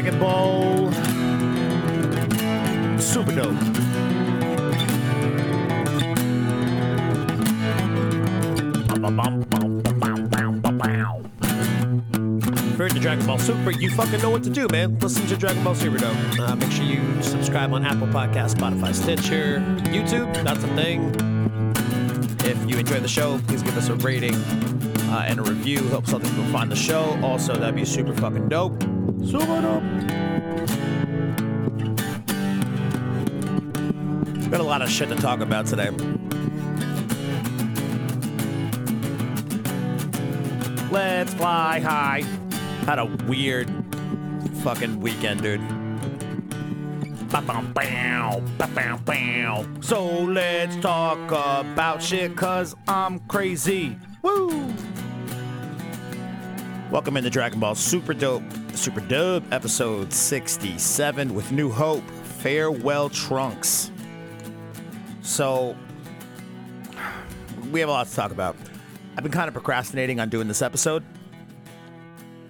Dragon Ball Super Dope. Heard the Dragon Ball Super, you fucking know what to do, man. Listen to Dragon Ball Super Dope. Uh, make sure you subscribe on Apple Podcasts, Spotify, Stitcher, YouTube. That's a thing. If you enjoy the show, please give us a rating uh, and a review. Helps other people find the show. Also, that'd be super fucking dope. Super dope. Got a lot of shit to talk about today. Let's fly high. Had a weird fucking weekend, dude. So let's talk about shit, cause I'm crazy. Woo! Welcome into Dragon Ball Super Dope, Super Dub, episode 67 with New Hope. Farewell Trunks. So, we have a lot to talk about. I've been kind of procrastinating on doing this episode.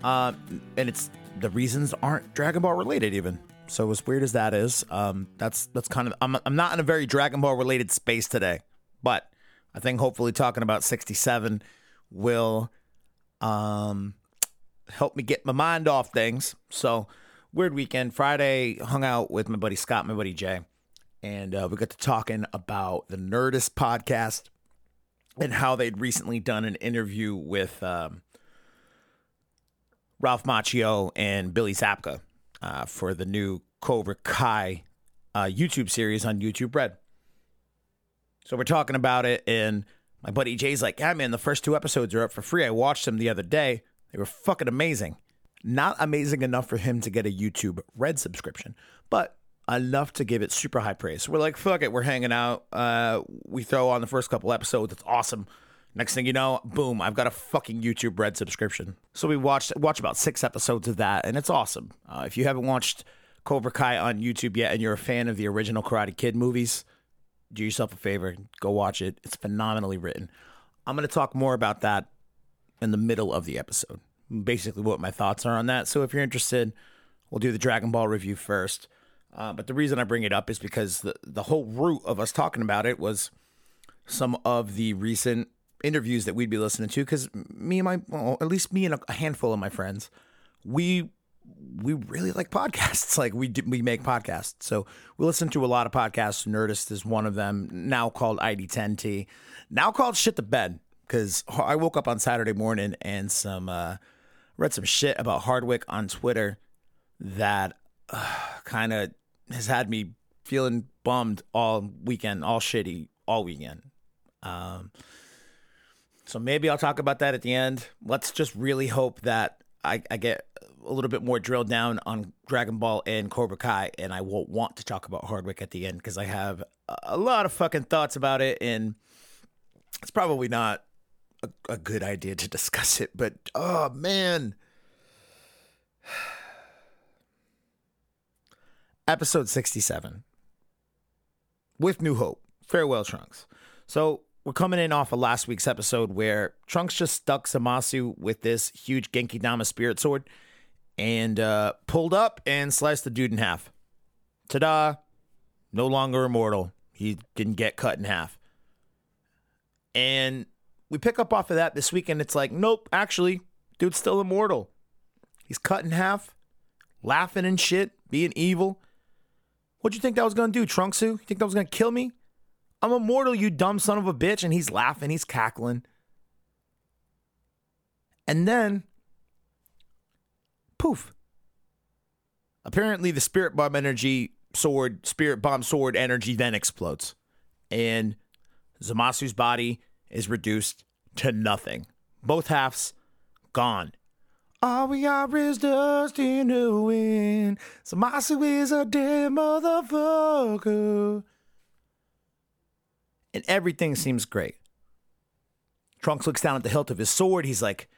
Uh, and it's the reasons aren't Dragon Ball related even. So as weird as that is, um, that's that's kind of I'm I'm not in a very Dragon Ball related space today, but I think hopefully talking about 67 will um help me get my mind off things. So weird weekend. Friday hung out with my buddy Scott, my buddy Jay, and uh, we got to talking about the Nerdist podcast and how they'd recently done an interview with um, Ralph Macchio and Billy Zabka uh, for the new Cobra Kai uh, YouTube series on YouTube Red. So we're talking about it, and my buddy Jay's like, "Yeah, man, the first two episodes are up for free. I watched them the other day. They were fucking amazing. Not amazing enough for him to get a YouTube Red subscription, but." Enough to give it super high praise. We're like, fuck it, we're hanging out. Uh, we throw on the first couple episodes. It's awesome. Next thing you know, boom, I've got a fucking YouTube Red subscription. So we watched watch about six episodes of that, and it's awesome. Uh, if you haven't watched Cobra Kai on YouTube yet, and you're a fan of the original Karate Kid movies, do yourself a favor, go watch it. It's phenomenally written. I'm going to talk more about that in the middle of the episode. Basically, what my thoughts are on that. So if you're interested, we'll do the Dragon Ball review first. Uh, but the reason I bring it up is because the the whole root of us talking about it was some of the recent interviews that we'd be listening to. Because me and my, well, at least me and a handful of my friends, we we really like podcasts. Like we do, we make podcasts, so we listen to a lot of podcasts. Nerdist is one of them. Now called ID10T, now called Shit the Bed. Because I woke up on Saturday morning and some uh, read some shit about Hardwick on Twitter that uh, kind of has had me feeling bummed all weekend, all shitty all weekend. Um, so maybe I'll talk about that at the end. Let's just really hope that I, I get a little bit more drilled down on Dragon Ball and Cobra Kai, and I won't want to talk about Hardwick at the end because I have a lot of fucking thoughts about it, and it's probably not a, a good idea to discuss it. But oh man. episode 67 with New Hope. Farewell, Trunks. So we're coming in off of last week's episode where Trunks just stuck Zamasu with this huge Genki Dama spirit sword and uh, pulled up and sliced the dude in half. Ta da! No longer immortal. He didn't get cut in half. And we pick up off of that this week, and it's like, nope, actually, dude's still immortal. He's cut in half, laughing and shit, being evil. What'd you think that was gonna do, Trunksu? You think that was gonna kill me? I'm immortal, you dumb son of a bitch. And he's laughing, he's cackling. And then, poof. Apparently, the spirit bomb energy sword, spirit bomb sword energy then explodes. And Zamasu's body is reduced to nothing. Both halves gone. All we are is dust in the wind. Zamasu is a dead motherfucker. And everything seems great. Trunks looks down at the hilt of his sword. He's like,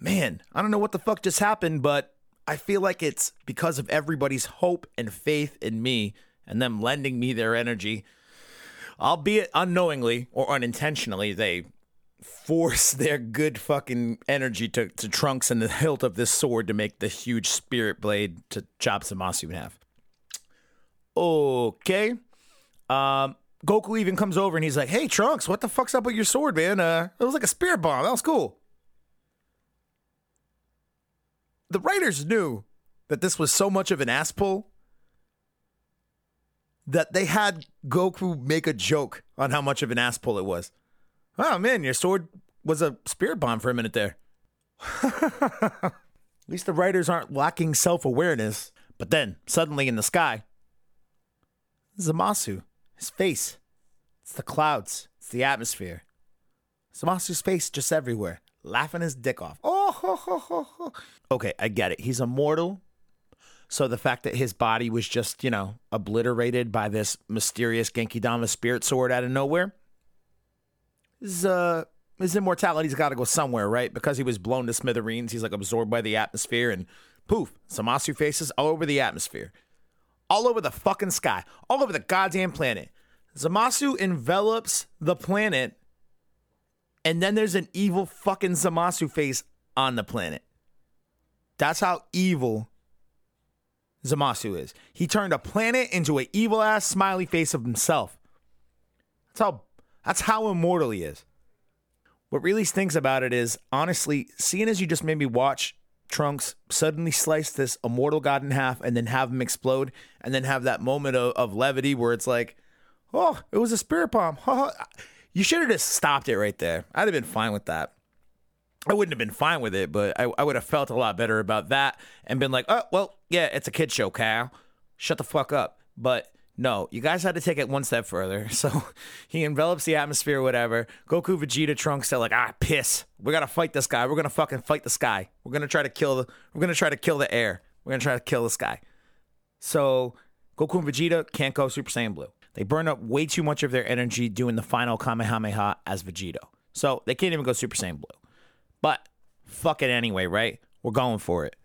man, I don't know what the fuck just happened, but I feel like it's because of everybody's hope and faith in me and them lending me their energy. Albeit unknowingly or unintentionally, they force their good fucking energy to, to Trunks and the hilt of this sword to make the huge spirit blade to chop Zamasu in half. Okay. Um, Goku even comes over and he's like, "Hey Trunks, what the fuck's up with your sword, man? Uh, it was like a spirit bomb. That was cool." The writers knew that this was so much of an ass pull that they had Goku make a joke on how much of an ass pull it was. Oh man, your sword was a spirit bomb for a minute there. At least the writers aren't lacking self awareness. But then, suddenly in the sky, Zamasu, his face. It's the clouds, it's the atmosphere. Zamasu's face just everywhere, laughing his dick off. Oh, ho, ho, ho, ho. okay, I get it. He's immortal. So the fact that his body was just, you know, obliterated by this mysterious Genki Dama spirit sword out of nowhere his uh his immortality's got to go somewhere, right? Because he was blown to smithereens, he's like absorbed by the atmosphere, and poof, Zamasu faces all over the atmosphere, all over the fucking sky, all over the goddamn planet. Zamasu envelops the planet, and then there's an evil fucking Zamasu face on the planet. That's how evil Zamasu is. He turned a planet into an evil ass smiley face of himself. That's how that's how immortal he is. What really stinks about it is, honestly, seeing as you just made me watch Trunks suddenly slice this immortal god in half and then have him explode and then have that moment of, of levity where it's like, oh, it was a spirit bomb. you should have just stopped it right there. I'd have been fine with that. I wouldn't have been fine with it, but I, I would have felt a lot better about that and been like, oh, well, yeah, it's a kid show, Cal. Shut the fuck up. But no, you guys had to take it one step further. So he envelops the atmosphere, whatever. Goku, Vegeta, Trunks, they're like, ah, piss. We gotta fight this guy. We're gonna fucking fight the sky. We're gonna try to kill the. We're gonna try to kill the air. We're gonna try to kill the sky. So Goku and Vegeta can't go Super Saiyan Blue. They burn up way too much of their energy doing the final Kamehameha as Vegito. So they can't even go Super Saiyan Blue. But fuck it anyway, right? We're going for it.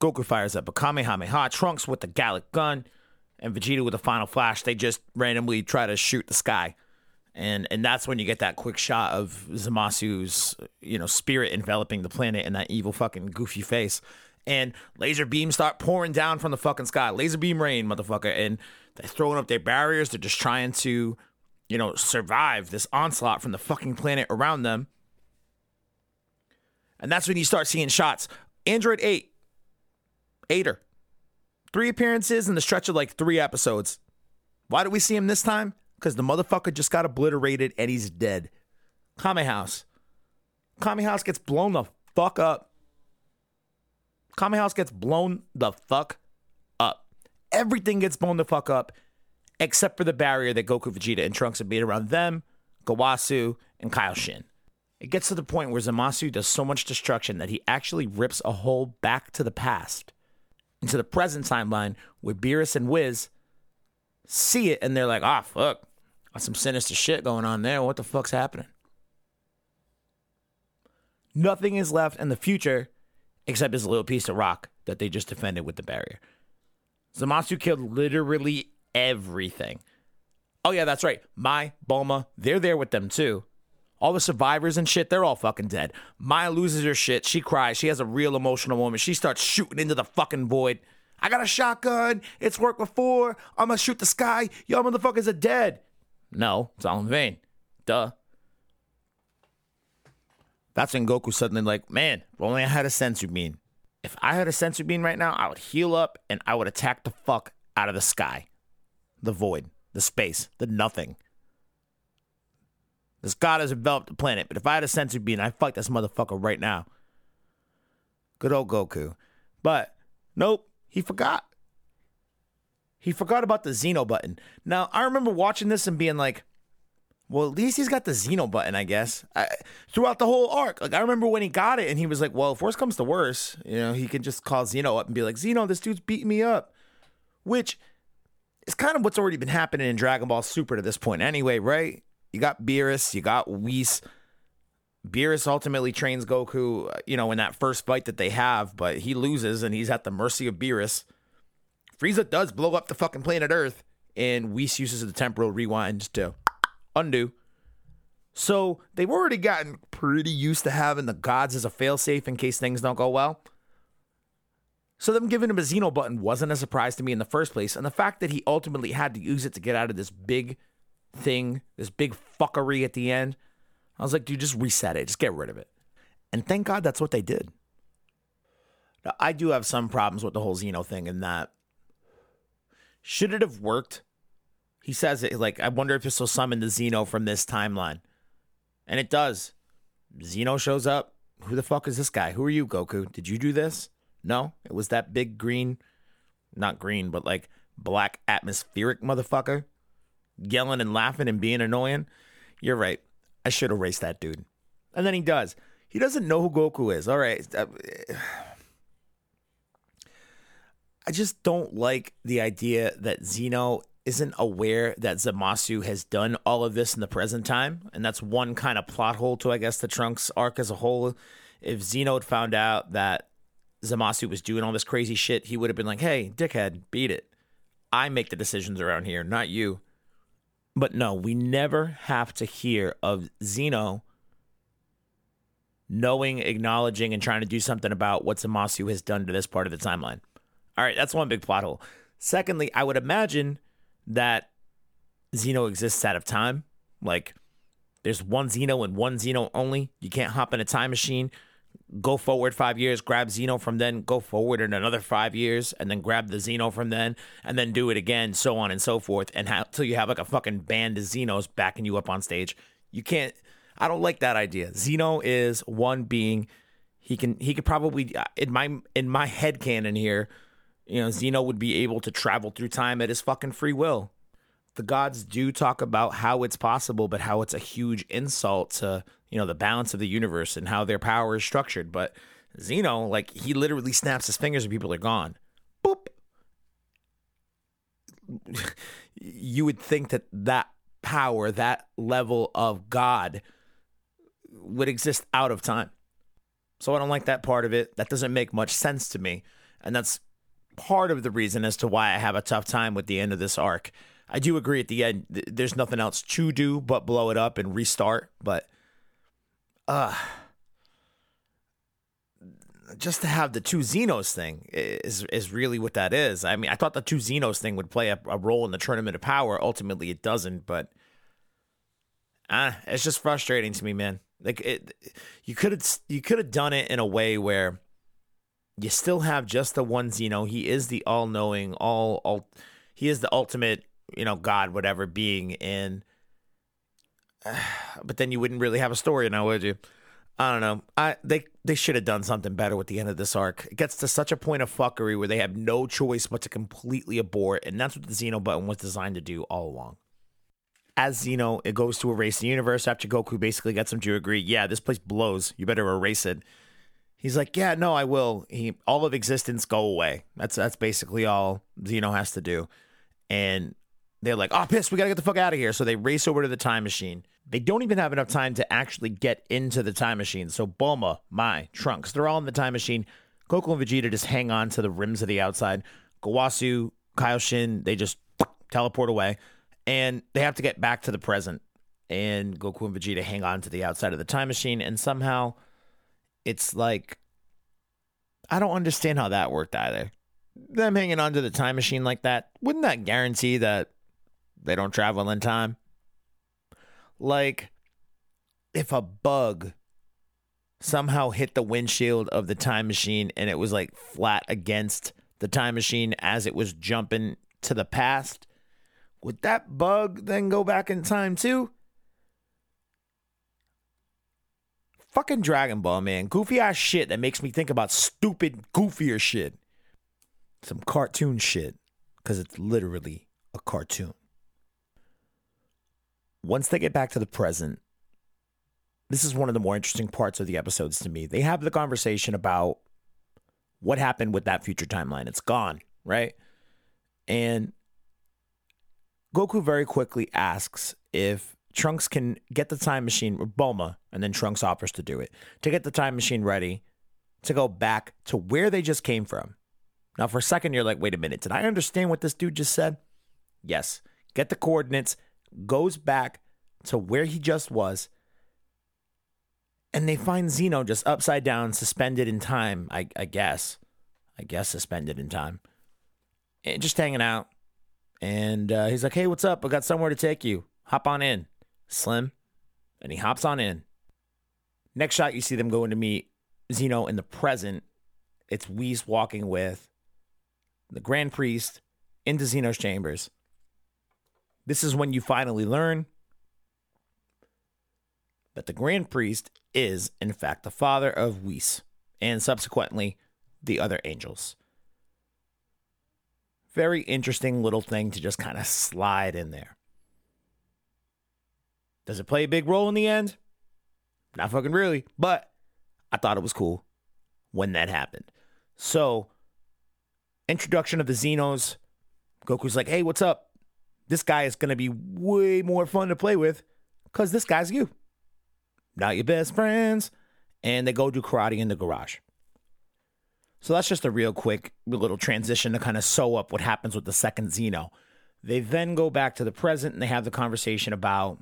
Goku fires up a Kamehameha. Trunks with the Galick gun and Vegeta with the final flash, they just randomly try to shoot the sky. And and that's when you get that quick shot of Zamasu's, you know, spirit enveloping the planet in that evil fucking goofy face. And laser beams start pouring down from the fucking sky. Laser beam rain, motherfucker. And they're throwing up their barriers. They're just trying to, you know, survive this onslaught from the fucking planet around them. And that's when you start seeing shots. Android 8, Eighter, Three appearances in the stretch of like three episodes. Why do we see him this time? Because the motherfucker just got obliterated and he's dead. Kame House. Kame House gets blown the fuck up. Kame House gets blown the fuck up. Everything gets blown the fuck up except for the barrier that Goku, Vegeta, and Trunks have made around them, Gowasu, and Kaioshin. It gets to the point where Zamasu does so much destruction that he actually rips a hole back to the past into the present timeline where Beerus and Whis see it and they're like, ah, fuck, got some sinister shit going on there. What the fuck's happening? Nothing is left in the future except this little piece of rock that they just defended with the barrier. Zamasu killed literally everything. Oh, yeah, that's right. Mai, Bulma, they're there with them too. All the survivors and shit, they're all fucking dead. Maya loses her shit. She cries. She has a real emotional moment. She starts shooting into the fucking void. I got a shotgun. It's worked before. I'm gonna shoot the sky. Y'all motherfuckers are dead. No, it's all in vain. Duh. That's when Goku suddenly like, man, if only I had a senzu bean. If I had a senzu bean right now, I would heal up and I would attack the fuck out of the sky, the void, the space, the nothing. This God has enveloped the planet, but if I had a senzu bean, I'd fight this motherfucker right now. Good old Goku. But nope, he forgot. He forgot about the Zeno button. Now, I remember watching this and being like, well, at least he's got the Zeno button, I guess. I, throughout the whole arc, like I remember when he got it and he was like, "Well, if worse comes to worse, you know, he can just call Zeno up and be like, Zeno, this dude's beating me up," which is kind of what's already been happening in Dragon Ball Super to this point, anyway, right? You got Beerus, you got Whis. Beerus ultimately trains Goku, you know, in that first fight that they have, but he loses and he's at the mercy of Beerus. Frieza does blow up the fucking planet Earth, and Whis uses the temporal rewind to undo. So they've already gotten pretty used to having the gods as a failsafe in case things don't go well. So them giving him a Zeno button wasn't a surprise to me in the first place, and the fact that he ultimately had to use it to get out of this big thing, this big fuckery at the end, I was like, dude, just reset it, just get rid of it. And thank God that's what they did. Now, I do have some problems with the whole Zeno thing in that should it have worked? He says it like, I wonder if this will summon the Zeno from this timeline. And it does. Zeno shows up. Who the fuck is this guy? Who are you, Goku? Did you do this? No, it was that big green, not green, but like black atmospheric motherfucker yelling and laughing and being annoying. You're right. I should erase that dude. And then he does. He doesn't know who Goku is. All right. Uh, I just don't like the idea that Zeno isn't aware that Zamasu has done all of this in the present time. And that's one kind of plot hole to, I guess, the Trunks arc as a whole. If Zeno had found out that Zamasu was doing all this crazy shit, he would have been like, hey, dickhead, beat it. I make the decisions around here, not you. But no, we never have to hear of Zeno knowing, acknowledging, and trying to do something about what Zamasu has done to this part of the timeline. All right, that's one big plot hole. Secondly, I would imagine that Zeno exists out of time. Like, there's one Zeno and one Zeno only. You can't hop in a time machine, go forward five years, grab Zeno from then, go forward in another five years, and then grab the Zeno from then, and then do it again, so on and so forth, and until you have like a fucking band of Zenos backing you up on stage. You can't. I don't like that idea. Zeno is one being. He can. He could probably uh, in my in my head canon here you know, Zeno would be able to travel through time at his fucking free will. The gods do talk about how it's possible, but how it's a huge insult to, you know, the balance of the universe and how their power is structured. But Zeno, like, he literally snaps his fingers and people are gone. Boop. you would think that that power, that level of God would exist out of time. So I don't like that part of it. That doesn't make much sense to me. And that's part of the reason as to why I have a tough time with the end of this arc. I do agree at the end, th- there's nothing else to do but blow it up and restart. But, uh, just to have the two Zenos thing is is really what that is. I mean, I thought the two Zenos thing would play a, a role in the tournament of power. Ultimately, it doesn't. But ah, it's just frustrating to me, man. Like it, you could have you could have done it in a way where you still have just the one Zeno. He is the all knowing, all, all he is the ultimate, you know, God, whatever being. And but then you wouldn't really have a story now, would you? I don't know. I they they should have done something better with the end of this arc. It gets to such a point of fuckery where they have no choice but to completely abort, and that's what the Zeno button was designed to do all along. As Zeno, it goes to erase the universe after Goku basically gets him to agree, yeah, this place blows. You better erase it. He's like, yeah, no, I will. He all of existence go away. That's that's basically all Zeno has to do. And they're like, oh, piss, we gotta get the fuck out of here. So they race over to the time machine. They don't even have enough time to actually get into the time machine. So Bulma, Mai, Trunks, they're all in the time machine. Goku and Vegeta just hang on to the rims of the outside. Gowasu, Kaioshin, they just teleport away. And they have to get back to the present. And Goku and Vegeta hang on to the outside of the time machine. And somehow it's like I don't understand how that worked either. Them hanging onto the time machine like that, wouldn't that guarantee that they don't travel in time? Like, if a bug somehow hit the windshield of the time machine and it was like flat against the time machine as it was jumping to the past, would that bug then go back in time too? Fucking Dragon Ball, man. Goofy ass shit that makes me think about stupid, goofier shit. Some cartoon shit. Because it's literally a cartoon. Once they get back to the present, this is one of the more interesting parts of the episodes to me. They have the conversation about what happened with that future timeline. It's gone, right? And Goku very quickly asks if Trunks can get the time machine, or Bulma, and then Trunks offers to do it, to get the time machine ready to go back to where they just came from. Now, for a second, you're like, wait a minute, did I understand what this dude just said? Yes. Get the coordinates, goes back to where he just was, and they find Zeno just upside down, suspended in time. I, I guess, I guess suspended in time, and just hanging out. And uh, he's like, "Hey, what's up? I got somewhere to take you. Hop on in, Slim." And he hops on in. Next shot, you see them going to meet Zeno in the present. It's Whis walking with the Grand Priest into Zeno's chambers. This is when you finally learn that the Grand Priest is, in fact, the father of Whis and subsequently the other angels. Very interesting little thing to just kind of slide in there. Does it play a big role in the end? Not fucking really, but I thought it was cool when that happened. So, introduction of the Zenos. Goku's like, hey, what's up? This guy is going to be way more fun to play with because this guy's you. Not your best friends. And they go do karate in the garage. So that's just a real quick little transition to kind of sew up what happens with the second Zeno. They then go back to the present and they have the conversation about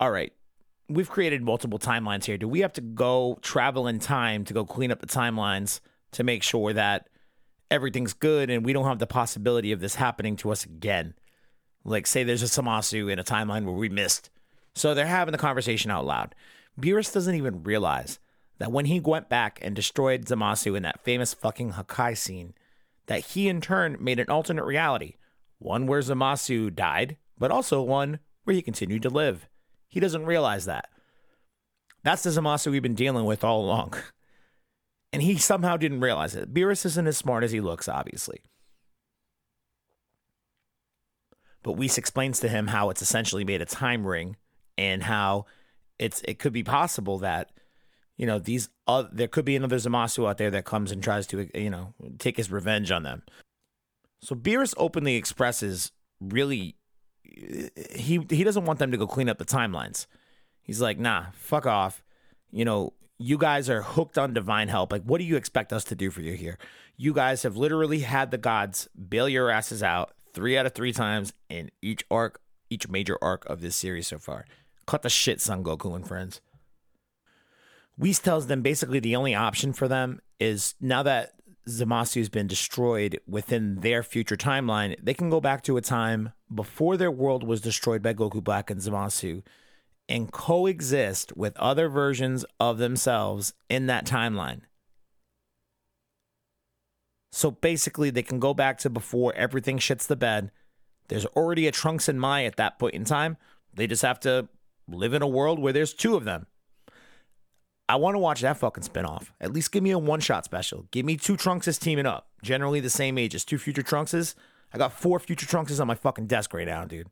all right, we've created multiple timelines here. Do we have to go travel in time to go clean up the timelines to make sure that everything's good and we don't have the possibility of this happening to us again? Like, say there's a Zamasu in a timeline where we missed. So they're having the conversation out loud. Beerus doesn't even realize that when he went back and destroyed Zamasu in that famous fucking Hakai scene, that he in turn made an alternate reality. One where Zamasu died, but also one where he continued to live. He doesn't realize that. That's the Zamasu we've been dealing with all along. And he somehow didn't realize it. Beerus isn't as smart as he looks, obviously. But Whis explains to him how it's essentially made a time ring and how it's it could be possible that you know these there could be another Zamasu out there that comes and tries to you know take his revenge on them. So Beerus openly expresses really he he doesn't want them to go clean up the timelines. He's like, nah, fuck off. You know, you guys are hooked on divine help. Like, what do you expect us to do for you here? You guys have literally had the gods bail your asses out three out of three times in each arc, each major arc of this series so far. Cut the shit, Son Goku and friends. Whis tells them basically the only option for them is now that Zamasu's been destroyed within their future timeline, they can go back to a time before their world was destroyed by Goku Black and Zamasu and coexist with other versions of themselves in that timeline. So basically, they can go back to before everything shits the bed. There's already a Trunks and Mai at that point in time. They just have to live in a world where there's two of them. I want to watch that fucking spinoff. At least give me a one shot special. Give me two Trunkses teaming up, generally the same ages. Two future Trunkses. I got four future Trunkses on my fucking desk right now, dude.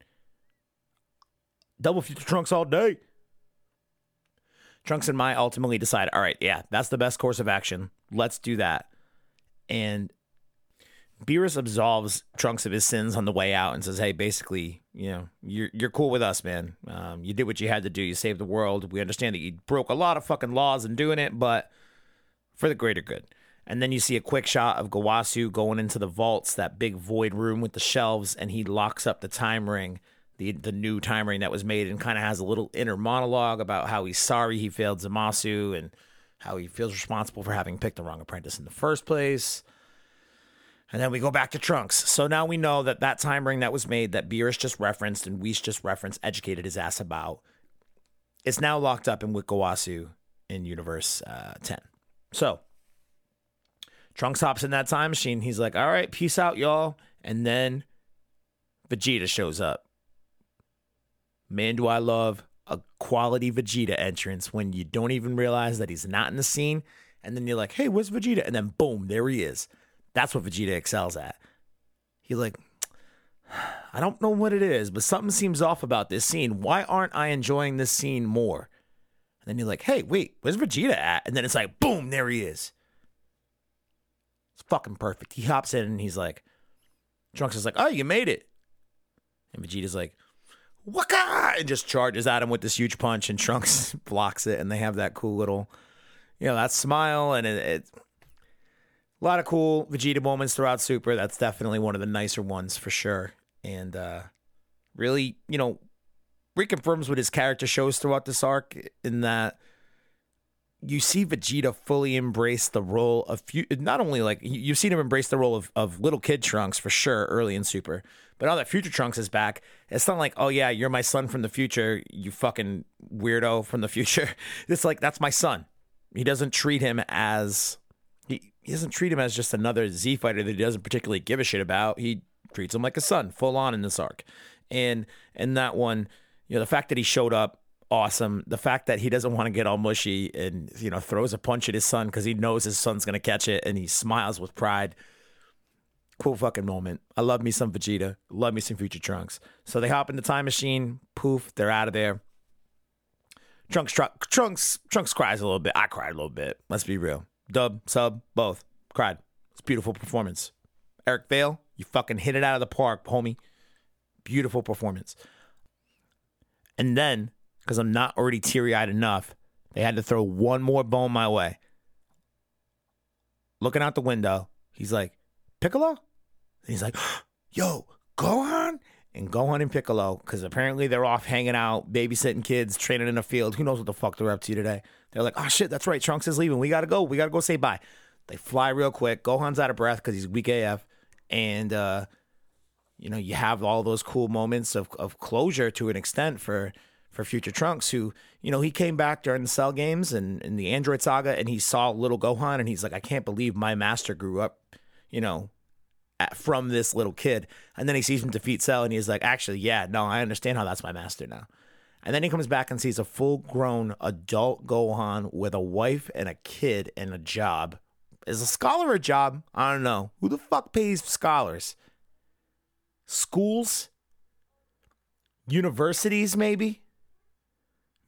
Double future Trunks all day. Trunks and Mai ultimately decide, all right, yeah, that's the best course of action. Let's do that. And Beerus absolves Trunks of his sins on the way out and says, "Hey, basically, you know, you're you're cool with us, man. Um, you did what you had to do. You saved the world. We understand that you broke a lot of fucking laws in doing it, but for the greater good." And then you see a quick shot of Gowasu going into the vaults, that big void room with the shelves, and he locks up the time ring, the the new time ring that was made, and kind of has a little inner monologue about how he's sorry he failed Zamasu and how he feels responsible for having picked the wrong apprentice in the first place. And then we go back to Trunks. So now we know that that time ring that was made that Beerus just referenced and Whis just referenced, educated his ass about, is now locked up in Wikawasu in Universe uh, 10. So Trunks hops in that time machine. He's like, all right, peace out, y'all. And then Vegeta shows up. Man, do I love a quality Vegeta entrance when you don't even realize that he's not in the scene. And then you're like, hey, where's Vegeta? And then boom, there he is. That's what Vegeta excels at. He's like, I don't know what it is, but something seems off about this scene. Why aren't I enjoying this scene more? And then you're like, hey, wait, where's Vegeta at? And then it's like, boom, there he is. It's fucking perfect. He hops in and he's like, Trunks is like, oh, you made it. And Vegeta's like, Waka! And just charges at him with this huge punch, and Trunks blocks it. And they have that cool little, you know, that smile. And it, it a lot of cool Vegeta moments throughout Super. That's definitely one of the nicer ones for sure. And uh, really, you know, reconfirms what his character shows throughout this arc in that you see Vegeta fully embrace the role of not only like you've seen him embrace the role of, of little kid Trunks for sure early in Super, but now that Future Trunks is back, it's not like, oh yeah, you're my son from the future, you fucking weirdo from the future. It's like that's my son. He doesn't treat him as he, he doesn't treat him as just another Z fighter that he doesn't particularly give a shit about. He treats him like a son, full on in this arc. And and that one, you know, the fact that he showed up, awesome. The fact that he doesn't want to get all mushy and you know throws a punch at his son because he knows his son's gonna catch it, and he smiles with pride cool fucking moment. I love me some Vegeta. Love me some Future Trunks. So they hop in the time machine. Poof, they're out of there. Trunks, tr- Trunks, Trunks cries a little bit. I cried a little bit. Let's be real. Dub, sub, both cried. It's beautiful performance. Eric Vale, you fucking hit it out of the park, homie. Beautiful performance. And then, because I'm not already teary eyed enough, they had to throw one more bone my way. Looking out the window, he's like, Piccolo? And he's like, yo, Gohan? And Gohan and Piccolo, because apparently they're off hanging out, babysitting kids, training in the field. Who knows what the fuck they're up to today? They're like, oh shit, that's right. Trunks is leaving. We gotta go. We gotta go say bye. They fly real quick. Gohan's out of breath because he's weak AF. And, uh, you know, you have all those cool moments of, of closure to an extent for for future Trunks, who, you know, he came back during the Cell games and in the Android saga and he saw little Gohan and he's like, I can't believe my master grew up you know, at, from this little kid. And then he sees him defeat Cell and he's like, actually, yeah, no, I understand how that's my master now. And then he comes back and sees a full grown adult Gohan with a wife and a kid and a job. Is a scholar a job? I don't know. Who the fuck pays scholars? Schools? Universities, maybe?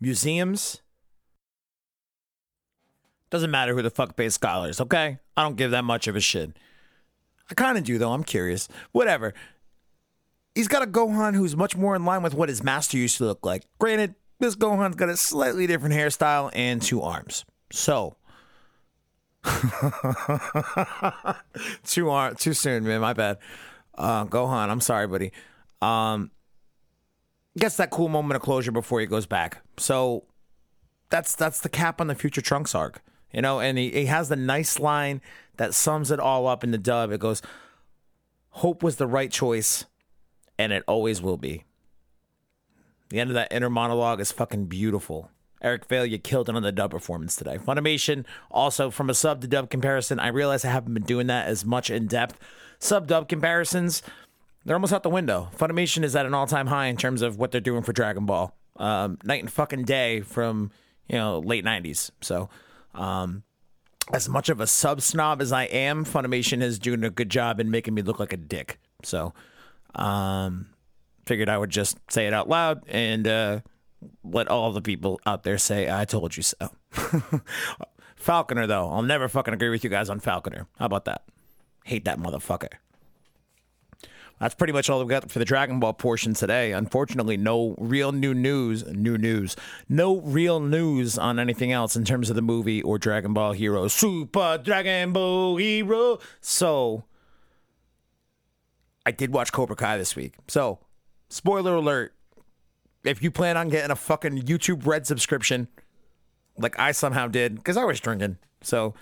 Museums? Doesn't matter who the fuck pays scholars, okay? I don't give that much of a shit. I kind of do, though. I'm curious. Whatever. He's got a Gohan who's much more in line with what his master used to look like. Granted, this Gohan's got a slightly different hairstyle and two arms. So, too ar- too soon, man. My bad. Uh, Gohan, I'm sorry, buddy. Um, gets that cool moment of closure before he goes back. So that's that's the cap on the future Trunks arc, you know. And he, he has the nice line that sums it all up in the dub. It goes, Hope was the right choice, and it always will be. The end of that inner monologue is fucking beautiful. Eric Vale, you killed it on the dub performance today. Funimation, also from a sub to dub comparison, I realize I haven't been doing that as much in depth. Sub dub comparisons, they're almost out the window. Funimation is at an all time high in terms of what they're doing for Dragon Ball. Um, night and fucking day from you know late '90s. So um, as much of a sub snob as I am, Funimation is doing a good job in making me look like a dick. So, um, figured I would just say it out loud and uh, let all the people out there say, I told you so. Faulconer, though, I'll never fucking agree with you guys on Faulconer. How about that? Hate that motherfucker that's pretty much all we've got for the Dragon Ball portion today. Unfortunately, no real new news, new news, no real news on anything else in terms of the movie or Dragon Ball Hero, Super Dragon Ball Hero. So, I did watch Cobra Kai this week. So, spoiler alert if you plan on getting a fucking YouTube Red subscription, like I somehow did, because I was drinking. So,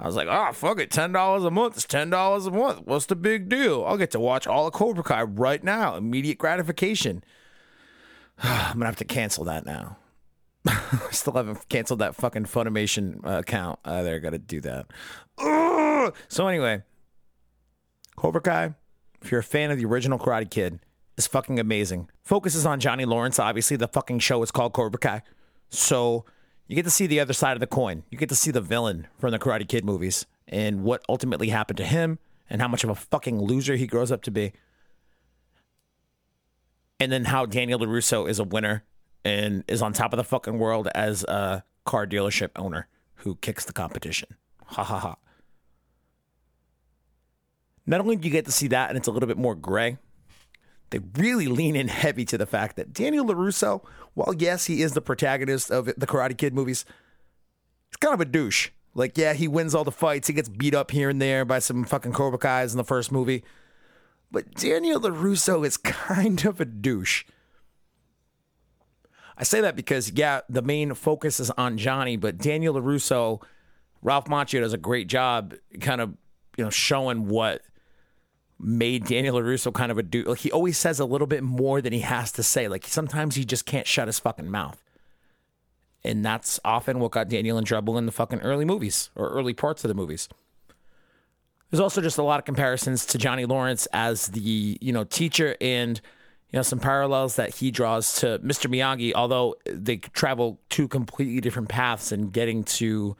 I was like, oh, fuck it. $10 a month. It's $10 a month. What's the big deal? I'll get to watch all of Cobra Kai right now. Immediate gratification. I'm to have to cancel that now. I still haven't canceled that fucking Funimation uh, account. Uh, they're going to do that. Ugh! So, anyway, Cobra Kai, if you're a fan of the original Karate Kid, is fucking amazing. Focuses on Johnny Lawrence. Obviously, the fucking show is called Cobra Kai. So, you get to see the other side of the coin. You get to see the villain from the Karate Kid movies and what ultimately happened to him and how much of a fucking loser he grows up to be. And then how Daniel LaRusso is a winner and is on top of the fucking world as a car dealership owner who kicks the competition. Ha ha ha. Not only do you get to see that and it's a little bit more gray, they really lean in heavy to the fact that Daniel LaRusso, while yes, he is the protagonist of the Karate Kid movies, he's kind of a douche. Like, yeah, he wins all the fights. He gets beat up here and there by some fucking Cobra Kai's in the first movie. But Daniel LaRusso is kind of a douche. I say that because yeah, the main focus is on Johnny, but Daniel LaRusso, Ralph Macchio does a great job, kind of you know showing what made Daniel LaRusso kind of a dude. Like he always says a little bit more than he has to say. Like sometimes he just can't shut his fucking mouth. And that's often what got Daniel in trouble in the fucking early movies or early parts of the movies. There's also just a lot of comparisons to Johnny Lawrence as the, you know, teacher and you know some parallels that he draws to Mr. Miyagi, although they travel two completely different paths in getting to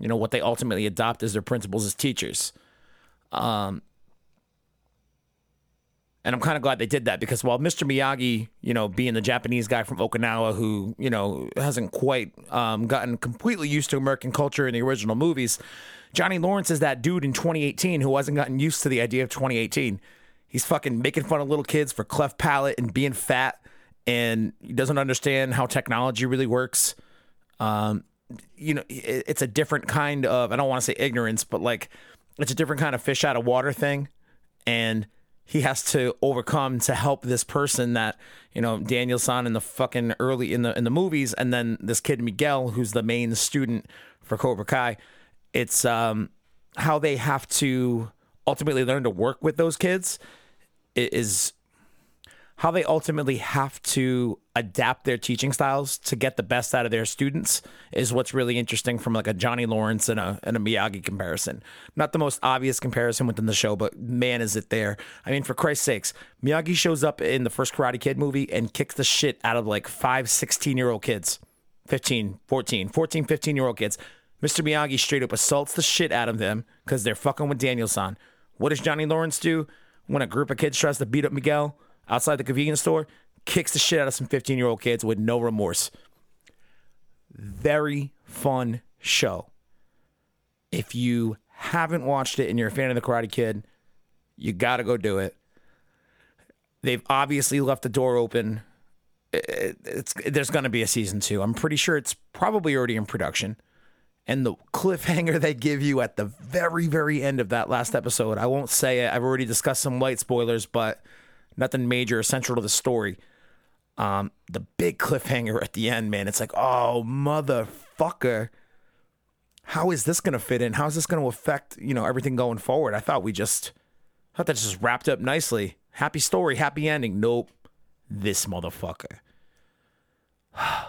you know what they ultimately adopt as their principles as teachers. Um, and I'm kind of glad they did that because while Mr. Miyagi, you know, being the Japanese guy from Okinawa who, you know, hasn't quite um, gotten completely used to American culture in the original movies, Johnny Lawrence is that dude in 2018 who hasn't gotten used to the idea of 2018. He's fucking making fun of little kids for cleft palate and being fat, and he doesn't understand how technology really works. Um, you know, it's a different kind of, I don't want to say ignorance, but like, it's a different kind of fish out of water thing. And he has to overcome to help this person that you know Daniel-san in the fucking early in the in the movies, and then this kid Miguel, who's the main student for Cobra Kai. It's um, how they have to ultimately learn to work with those kids is how they ultimately have to adapt their teaching styles to get the best out of their students is what's really interesting from like a Johnny Lawrence and a and a Miyagi comparison. Not the most obvious comparison within the show, but man is it there. I mean, for Christ's sakes, Miyagi shows up in the first Karate Kid movie and kicks the shit out of like five 16 year old kids. 15, 14, 14, 15 year old kids. Mr. Miyagi straight up assaults the shit out of them because they're fucking with Daniel-san. What does Johnny Lawrence do when a group of kids tries to beat up Miguel? Outside the convenience store, kicks the shit out of some 15 year old kids with no remorse. Very fun show. If you haven't watched it and you're a fan of the Karate Kid, you got to go do it. They've obviously left the door open. It's, there's going to be a season two. I'm pretty sure it's probably already in production. And the cliffhanger they give you at the very, very end of that last episode, I won't say it. I've already discussed some light spoilers, but nothing major or central to the story. Um, the big cliffhanger at the end, man, it's like, oh motherfucker, how is this gonna fit in? How is this gonna affect you know everything going forward? I thought we just I thought that just wrapped up nicely. Happy story, happy ending. Nope, this motherfucker.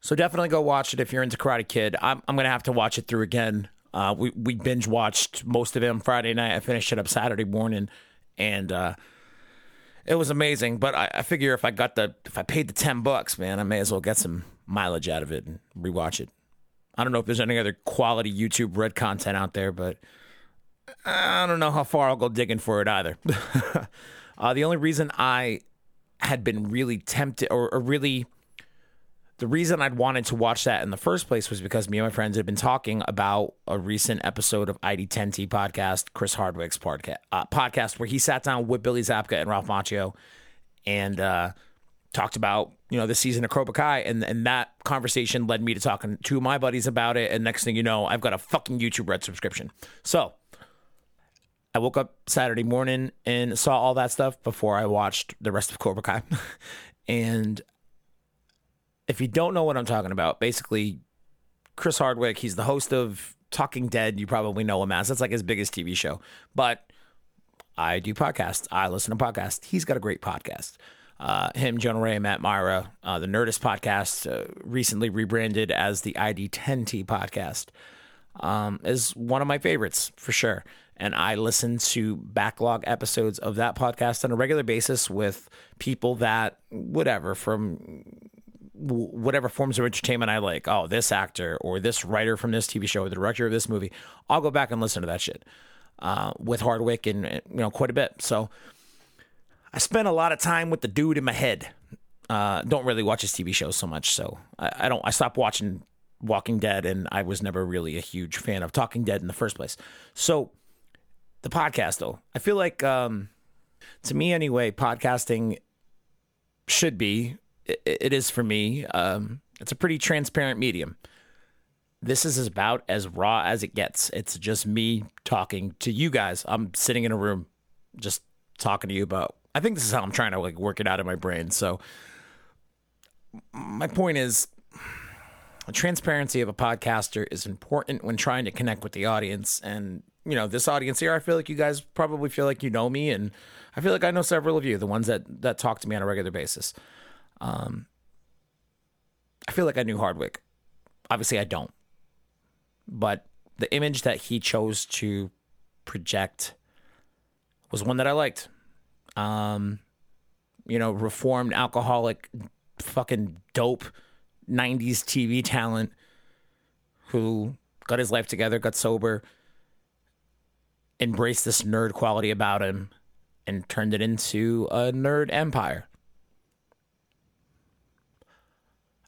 so definitely go watch it if you're into Karate Kid. I'm I'm gonna have to watch it through again. Uh, we we binge watched most of on Friday night. I finished it up Saturday morning and uh, it was amazing. But I, I, figure if I got the if I paid the ten bucks, man, I may as well get some mileage out of it and rewatch it. I don't know if there's any other quality YouTube Red content out there, but I don't know how far I'll go digging for it either. uh, the only reason I had been really tempted or, or really the reason I'd wanted to watch that in the first place was because me and my friends had been talking about a recent episode of ID10T podcast, Chris Hardwick's podcast, uh, podcast where he sat down with Billy Zabka and Ralph Macchio and uh, talked about you know the season of Cobra Kai, and and that conversation led me to talking to my buddies about it. And next thing you know, I've got a fucking YouTube Red subscription. So I woke up Saturday morning and saw all that stuff before I watched the rest of Cobra Kai, and if you don't know what I'm talking about, basically, Chris Hardwick, he's the host of Talking Dead. You probably know him as. That's like his biggest TV show. But I do podcasts. I listen to podcasts. He's got a great podcast. Uh, him, Jonah Ray, Matt Mira, uh, the Nerdist podcast, uh, recently rebranded as the ID10T podcast, um, is one of my favorites for sure. And I listen to backlog episodes of that podcast on a regular basis with people that, whatever, from whatever forms of entertainment I like. Oh, this actor or this writer from this TV show or the director of this movie. I'll go back and listen to that shit uh, with Hardwick and you know quite a bit. So I spent a lot of time with the dude in my head. Uh, don't really watch his TV shows so much, so I, I don't. I stopped watching Walking Dead, and I was never really a huge fan of Talking Dead in the first place. So the podcast, though, I feel like um, to me anyway, podcasting should be it, is for me. Um, it's a pretty transparent medium. This is about as raw as it gets. It's just me talking to you guys. I'm sitting in a room, just talking to you about. I think this is how I'm trying to like work it out in my brain. So my point is the transparency of a podcaster is important when trying to connect with the audience. And, you know, this audience here, I feel like you guys probably feel like you know me. And I feel like I know several of you, the ones that, that talk to me on a regular basis. Um, I feel like I knew Hardwick. Obviously, I don't. But the image that he chose to project was one that I liked. Um, you know, reformed alcoholic, fucking dope 90s TV talent who got his life together, got sober, embraced this nerd quality about him, and turned it into a nerd empire.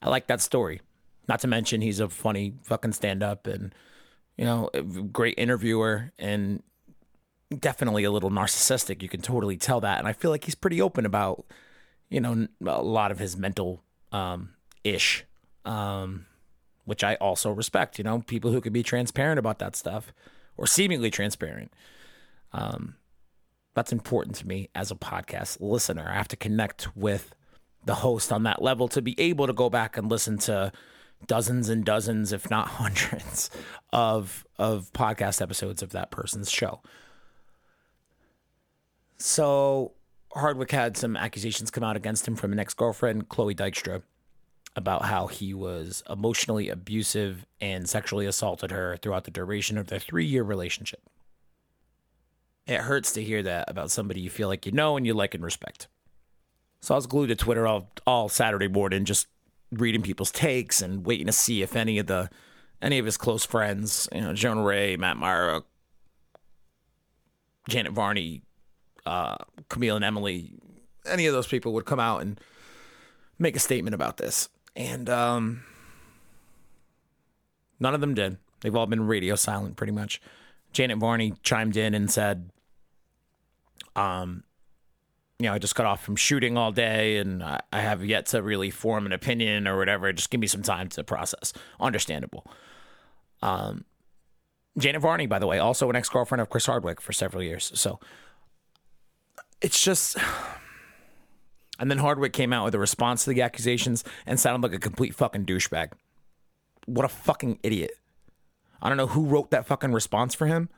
I like that story. Not to mention, he's a funny fucking stand up and, you know, great interviewer and definitely a little narcissistic. You can totally tell that. And I feel like he's pretty open about, you know, a lot of his mental um, ish, um, which I also respect. You know, people who can be transparent about that stuff or seemingly transparent. Um, that's important to me as a podcast listener. I have to connect with the host on that level to be able to go back and listen to dozens and dozens, if not hundreds, of of podcast episodes of that person's show. So Hardwick had some accusations come out against him from an ex-girlfriend, Chloe Dykstra, about how he was emotionally abusive and sexually assaulted her throughout the duration of their three-year relationship. It hurts to hear that about somebody you feel like you know and you like and respect. So I was glued to Twitter all all Saturday morning, just reading people's takes and waiting to see if any of the any of his close friends, you know, Jonah Ray, Matt Mira, Janet Varney, uh, Kumail and Emily, any of those people would come out and make a statement about this. And um, none of them did. They've all been radio silent pretty much. Janet Varney chimed in and said, um, you know, I just got off from shooting all day and I, I have yet to really form an opinion or whatever. Just give me some time to process. Understandable. Um, Janet Varney, by the way, also an ex girlfriend of Chris Hardwick for several years. So it's just. And then Hardwick came out with a response to the accusations and sounded like a complete fucking douchebag. What a fucking idiot. I don't know who wrote that fucking response for him.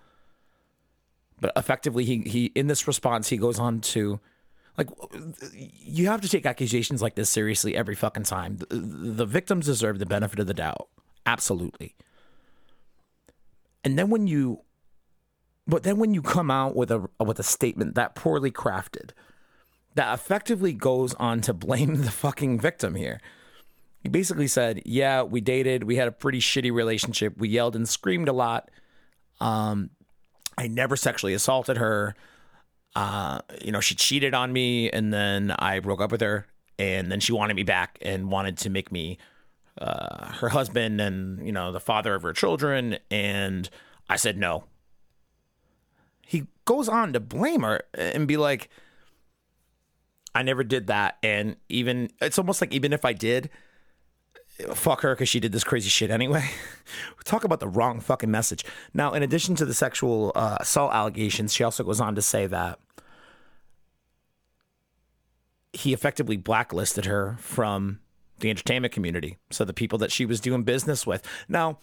But effectively he he in this response he goes on to like you have to take accusations like this seriously every fucking time. The, the victims deserve the benefit of the doubt. Absolutely. And then when you but then when you come out with a with a statement that poorly crafted that effectively goes on to blame the fucking victim here. He basically said, "Yeah, we dated. We had a pretty shitty relationship. We yelled and screamed a lot. Um, I never sexually assaulted her. Uh, you know, she cheated on me, and then I broke up with her, and then she wanted me back and wanted to make me uh, her husband and you know the father of her children, and I said no. He goes on to blame her and be like." I never did that. And even, it's almost like even if I did, fuck her because she did this crazy shit anyway. Talk about the wrong fucking message. Now, in addition to the sexual uh, assault allegations, she also goes on to say that he effectively blacklisted her from the entertainment community. So the people that she was doing business with. Now,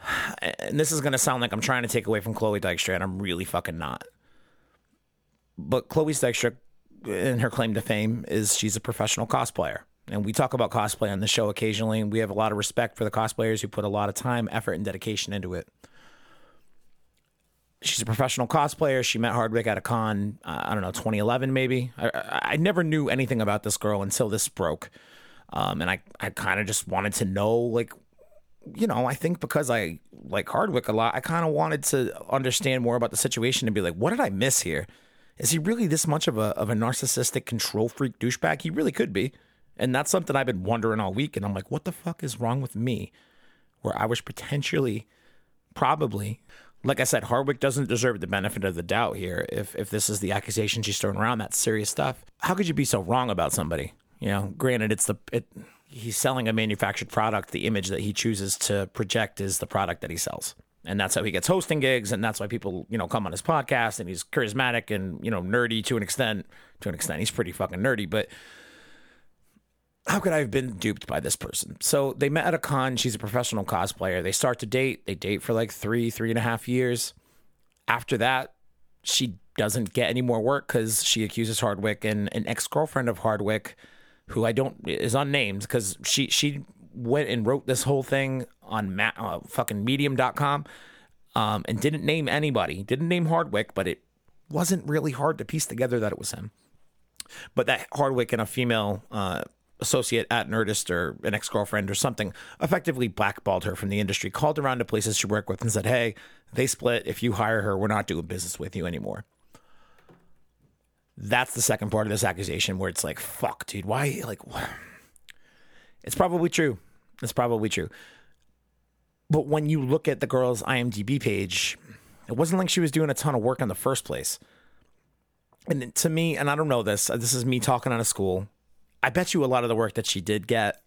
and this is going to sound like I'm trying to take away from Chloe Dykstra, and I'm really fucking not. But Chloe Dykstra in her claim to fame is she's a professional cosplayer. And we talk about cosplay on the show occasionally, and we have a lot of respect for the cosplayers who put a lot of time, effort, and dedication into it. She's a professional cosplayer. She met Hardwick at a con, uh, I don't know, 2011 maybe. I, I, never knew anything about this girl until this broke. Um, and I, I kind of just wanted to know, like, you know, I think because I like Hardwick a lot, I kind of wanted to understand more about the situation and be like, what did I miss here? Is he really this much of a of a narcissistic control freak douchebag? He really could be. And that's something I've been wondering all week. And I'm like, what the fuck is wrong with me? Where I was potentially, probably, like I said, Hardwick doesn't deserve the benefit of the doubt here. If if this is the accusation she's throwing around, that's serious stuff. How could you be so wrong about somebody? You know, granted, it's the it. He's selling a manufactured product. The image that he chooses to project is the product that he sells and that's how he gets hosting gigs and that's why people you know come on his podcast and he's charismatic and you know nerdy to an extent to an extent he's pretty fucking nerdy but how could I have been duped by this person? So they met at a con. She's a professional cosplayer. They start to date. They date for like three, three and a half years. After that, she doesn't get any more work because she accuses Hardwick and an ex girlfriend of Hardwick, who I don't is unnamed because she she went and wrote this whole thing on ma- uh, fucking Medium.com um, and didn't name anybody. Didn't name Hardwick, but it wasn't really hard to piece together that it was him. But that Hardwick and a female uh, associate at Nerdist or an ex girlfriend or something effectively blackballed her from the industry, called around to places she worked with and said, Hey, they split. If you hire her, we're not doing business with you anymore. That's the second part of this accusation where it's like, fuck, dude, why? Like, it's probably true. It's probably true. But when you look at the girl's IMDb page, it wasn't like she was doing a ton of work in the first place. And to me, and I don't know this, this is me talking out of school. I bet you a lot of the work that she did get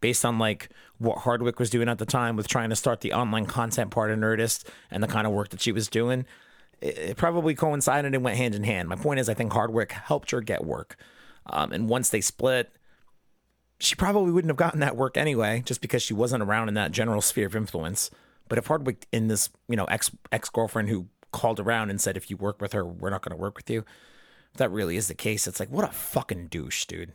based on like what Hardwick was doing at the time with trying to start the online content part of Nerdist and the kind of work that she was doing, it, probably coincided and went hand in hand. My point is, I think Hardwick helped her get work. Um, and once they split, she probably wouldn't have gotten that work anyway, just because she wasn't around in that general sphere of influence. But if Hardwick in this, you know, ex ex girlfriend who called around and said, if you work with her, we're not going to work with you. If that really is the case, it's like, what a fucking douche, dude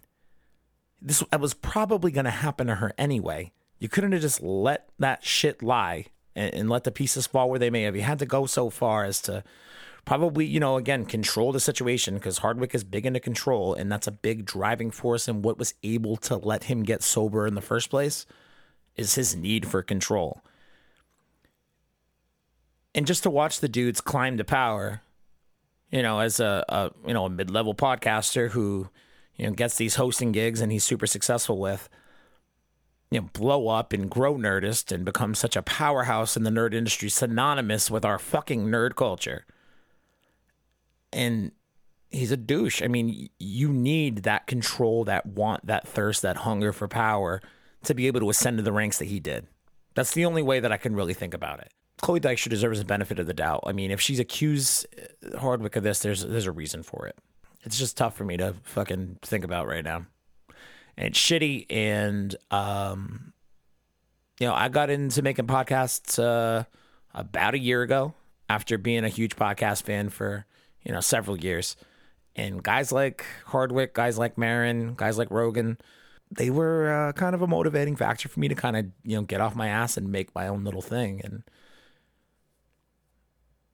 this was probably going to happen to her anyway. You couldn't have just let that shit lie and, and, let the pieces fall where they may have. You had to go so far as to probably, you know, again, control the situation because Hardwick is big into control, and that's a big driving force in what was able to let him get sober in the first place is his need for control. And just to watch the dudes climb to power, you know, as a, a you know a mid level podcaster who you know, gets these hosting gigs and he's super successful with, you know, blow up and grow Nerdist and become such a powerhouse in the nerd industry, synonymous with our fucking nerd culture. And he's a douche. I mean, you need that control, that want, that thirst, that hunger for power to be able to ascend to the ranks that he did. That's the only way that I can really think about it. Chloe Dykstra deserves the benefit of the doubt. I mean, if she's accused uh, Hardwick of this, there's there's a reason for it it's just tough for me to fucking think about right now. And shitty. And, um, you know, I got into making podcasts uh, about a year ago after being a huge podcast fan for, you know, several years. And guys like Hardwick, guys like Maron, guys like Rogan, they were uh, kind of a motivating factor for me to kind of, you know, get off my ass and make my own little thing. And,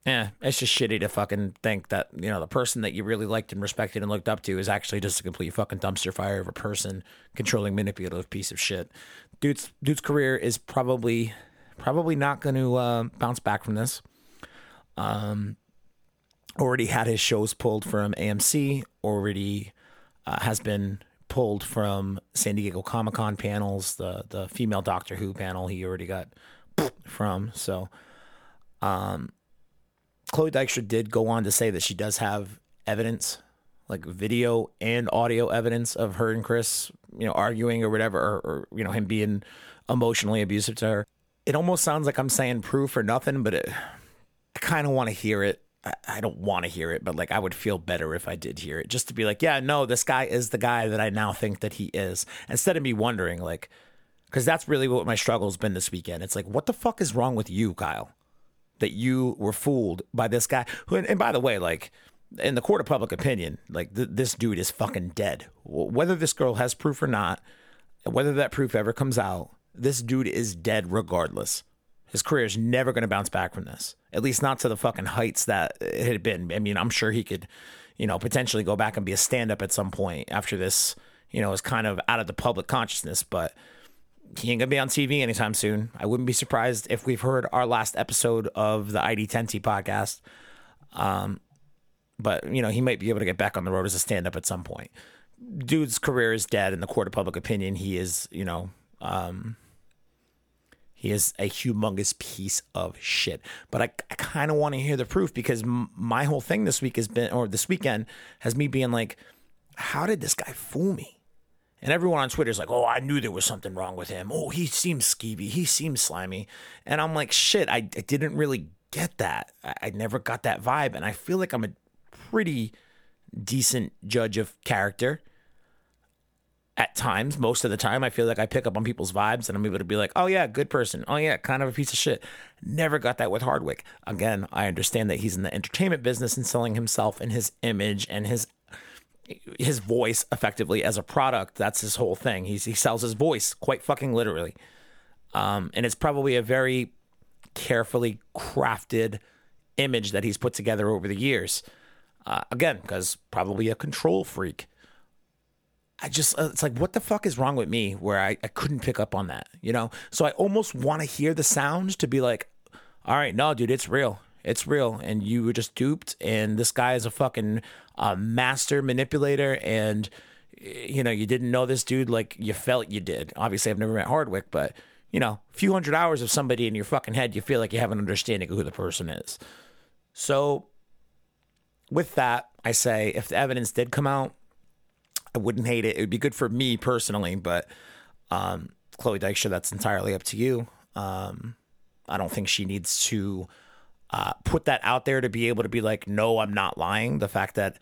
yeah, it's just shitty to fucking think that, you know, the person that you really liked and respected and looked up to is actually just a complete fucking dumpster fire of a person, controlling, manipulative piece of shit. Dude's dude's career is probably probably not going to uh, bounce back from this. Um, already had his shows pulled from AMC. Already uh, has been pulled from San Diego Comic Con panels. The the female Doctor Who panel he already got from. So, um, Chloe Dykstra did go on to say that she does have evidence, like video and audio evidence of her and Chris, you know, arguing or whatever, or, or you know, him being emotionally abusive to her. It almost sounds like I'm saying proof or nothing, but it, I kind of want to hear it. I, I don't want to hear it, but like I would feel better if I did hear it, just to be like, yeah, no, this guy is the guy that I now think that he is, instead of me wondering, like, because that's really what my struggle's been this weekend. It's like, what the fuck is wrong with you, Kyle? That you were fooled by this guy. Who, and, by the way, like in the court of public opinion, like th- this dude is fucking dead. Whether this girl has proof or not, whether that proof ever comes out, this dude is dead regardless. His career is never going to bounce back from this. At least not to the fucking heights that it had been. I mean, I'm sure he could, you know, potentially go back and be a stand up at some point after this, you know, is kind of out of the public consciousness. But he ain't gonna be on TV anytime soon. I wouldn't be surprised if we've heard our last episode of the ID10T podcast. Um, but you know, he might be able to get back on the road as a stand up at some point. Dude's career is dead in the court of public opinion. He is, you know, um, he is a humongous piece of shit. But I, I kind of want to hear the proof because m- my whole thing this week has been, or this weekend, has me being like, how did this guy fool me? And everyone on Twitter is like, oh, I knew there was something wrong with him. Oh, he seems skeevy. He seems slimy. And I'm like, shit, I, I didn't really get that. I, I never got that vibe. And I feel like I'm a pretty decent judge of character. at times, most of the time, I feel like I pick up on people's vibes and I'm able to be like, oh, yeah, good person. Oh, yeah, kind of a piece of shit. Never got that with Hardwick. Again, I understand that he's in the entertainment business and selling himself and his image and his his voice effectively as a product. That's his whole thing. He's, he sells his voice quite fucking literally. Um, and it's probably a very carefully crafted image that he's put together over the years. Uh, again, because probably a control freak. I just, uh, it's like, what the fuck is wrong with me where I, I couldn't pick up on that, you know? So I almost want to hear the sound to be like, all right, no, dude, it's real. It's real. And you were just duped. And this guy is a fucking uh, master manipulator. And, you know, you didn't know this dude like you felt you did. Obviously, I've never met Hardwick, but, you know, a few hundred hours of somebody in your fucking head, you feel like you have an understanding of who the person is. So, with that, I say if the evidence did come out, I wouldn't hate it. It would be good for me personally, but um, Chloe Dykstra, that's entirely up to you. Um, I don't think she needs to uh, put that out there to be able to be like, no, I'm not lying. The fact that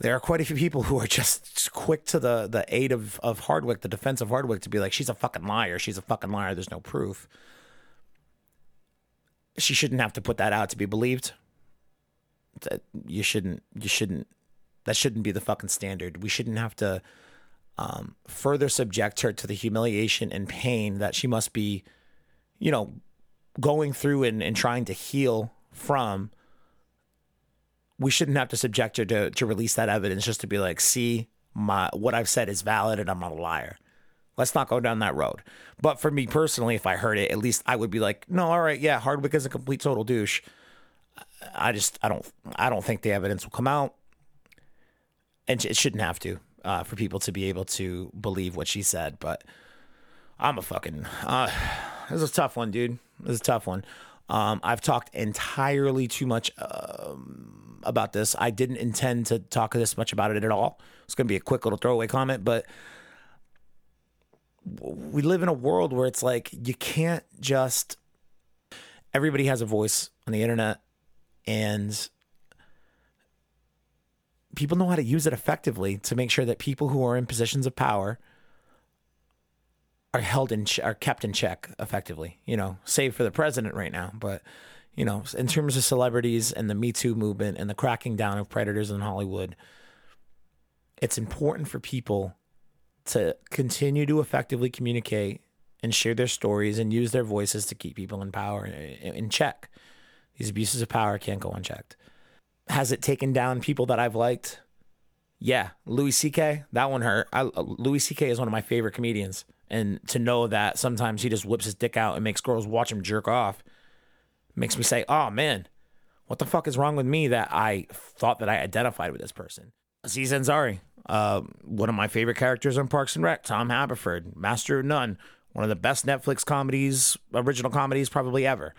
there are quite a few people who are just quick to the the aid of of Hardwick, the defense of Hardwick, to be like, she's a fucking liar. She's a fucking liar. There's no proof. She shouldn't have to put that out to be believed. That You shouldn't. You shouldn't that shouldn't be the fucking standard. We shouldn't have to um, further subject her to the humiliation and pain that she must be, you know, going through and, and trying to heal from. We shouldn't have to subject her to, to release that evidence just to be like, see, my what I've said is valid and I'm not a liar. Let's not go down that road. But for me personally, if I heard it, at least I would be like, no, all right, yeah, Hardwick is a complete total douche. I just I don't I don't think the evidence will come out and it shouldn't have to uh, for people to be able to believe what she said. But I'm a fucking. Uh, this is a tough one, dude. This is a tough one. Um, I've talked entirely too much um, about this. I didn't intend to talk this much about it at all. It's going to be a quick little throwaway comment, but we live in a world where it's like you can't just. Everybody has a voice on the internet, and people know how to use it effectively to make sure that people who are in positions of power are held in are kept in check effectively. You know, save for the president right now, but you know, in terms of celebrities and the Me Too movement and the cracking down of predators in Hollywood, it's important for people to continue to effectively communicate and share their stories and use their voices to keep people in power in check. These abuses of power can't go unchecked. Has it taken down people that I've liked? Yeah, Louis C.K. That one hurt. I, uh, Louis C.K. is one of my favorite comedians, and to know that sometimes he just whips his dick out and makes girls watch him jerk off makes me say, "Oh man, what the fuck is wrong with me that I thought that I identified with this person?" Aziz Ansari, uh, one of my favorite characters on Parks and Rec, Tom Haverford, Master of None, one of the best Netflix comedies, original comedies probably ever.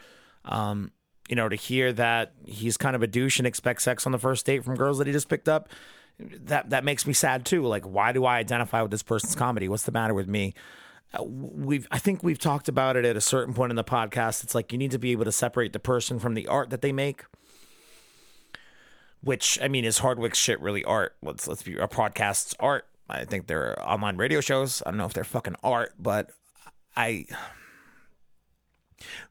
Um, you know, to hear that he's kind of a douche and expects sex on the first date from girls that he just picked up, that that makes me sad too. Like, why do I identify with this person's comedy? What's the matter with me? Uh, we've I think we've talked about it at a certain point in the podcast. It's like you need to be able to separate the person from the art that they make. Which I mean, is Hardwick's shit really art? Let's let's be our podcast's art. I think they're online radio shows. I don't know if they're fucking art, but I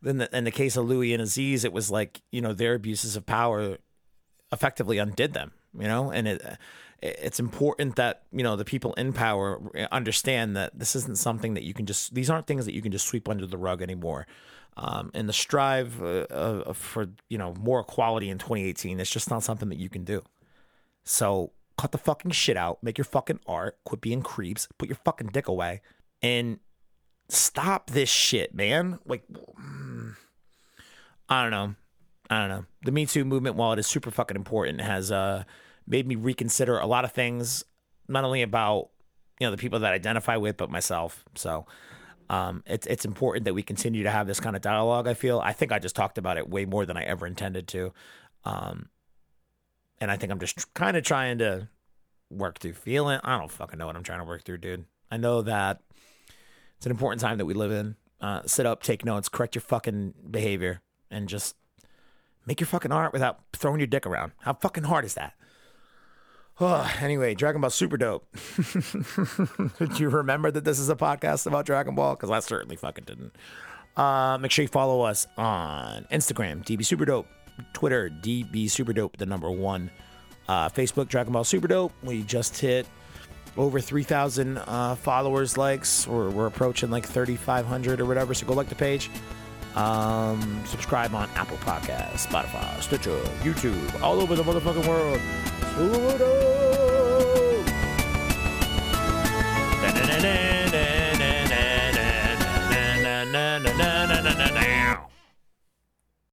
in the, in the case of Louis and Aziz, it was like you know their abuses of power effectively undid them. You know, and it it's important that you know the people in power understand that this isn't something that you can just these aren't things that you can just sweep under the rug anymore. Um, and the strive uh, uh, for you know more equality in 2018, it's just not something that you can do. So cut the fucking shit out, make your fucking art, quit being creeps, put your fucking dick away, and stop this shit, man. Like, I don't know. I don't know. The Me Too movement, while it is super fucking important, has uh, made me reconsider a lot of things, not only about you know the people that I identify with, but myself. So um, it's it's important that we continue to have this kind of dialogue. I feel. I think I just talked about it way more than I ever intended to, um, and I think I'm just kind of trying to work through feeling. I don't fucking know what I'm trying to work through, dude. I know that it's an important time that we live in. Uh, sit up, take notes, correct your fucking behavior, and just make your fucking art without throwing your dick around. How fucking hard is that? Oh, anyway, Dragon Ball super dope. Did you remember that this is a podcast about Dragon Ball? Because I certainly fucking didn't. Uh, make sure you follow us on Instagram, DB Super Dope, Twitter, DB Super Dope, the number one, uh, Facebook, Dragon Ball Super Dope. We just hit over 3,000 uh, followers, likes. We're, we're approaching like 3,500 or whatever. So go like the page. Um, subscribe on Apple Podcasts, Spotify, Stitcher, YouTube, all over the motherfucking world. Super Dope. na na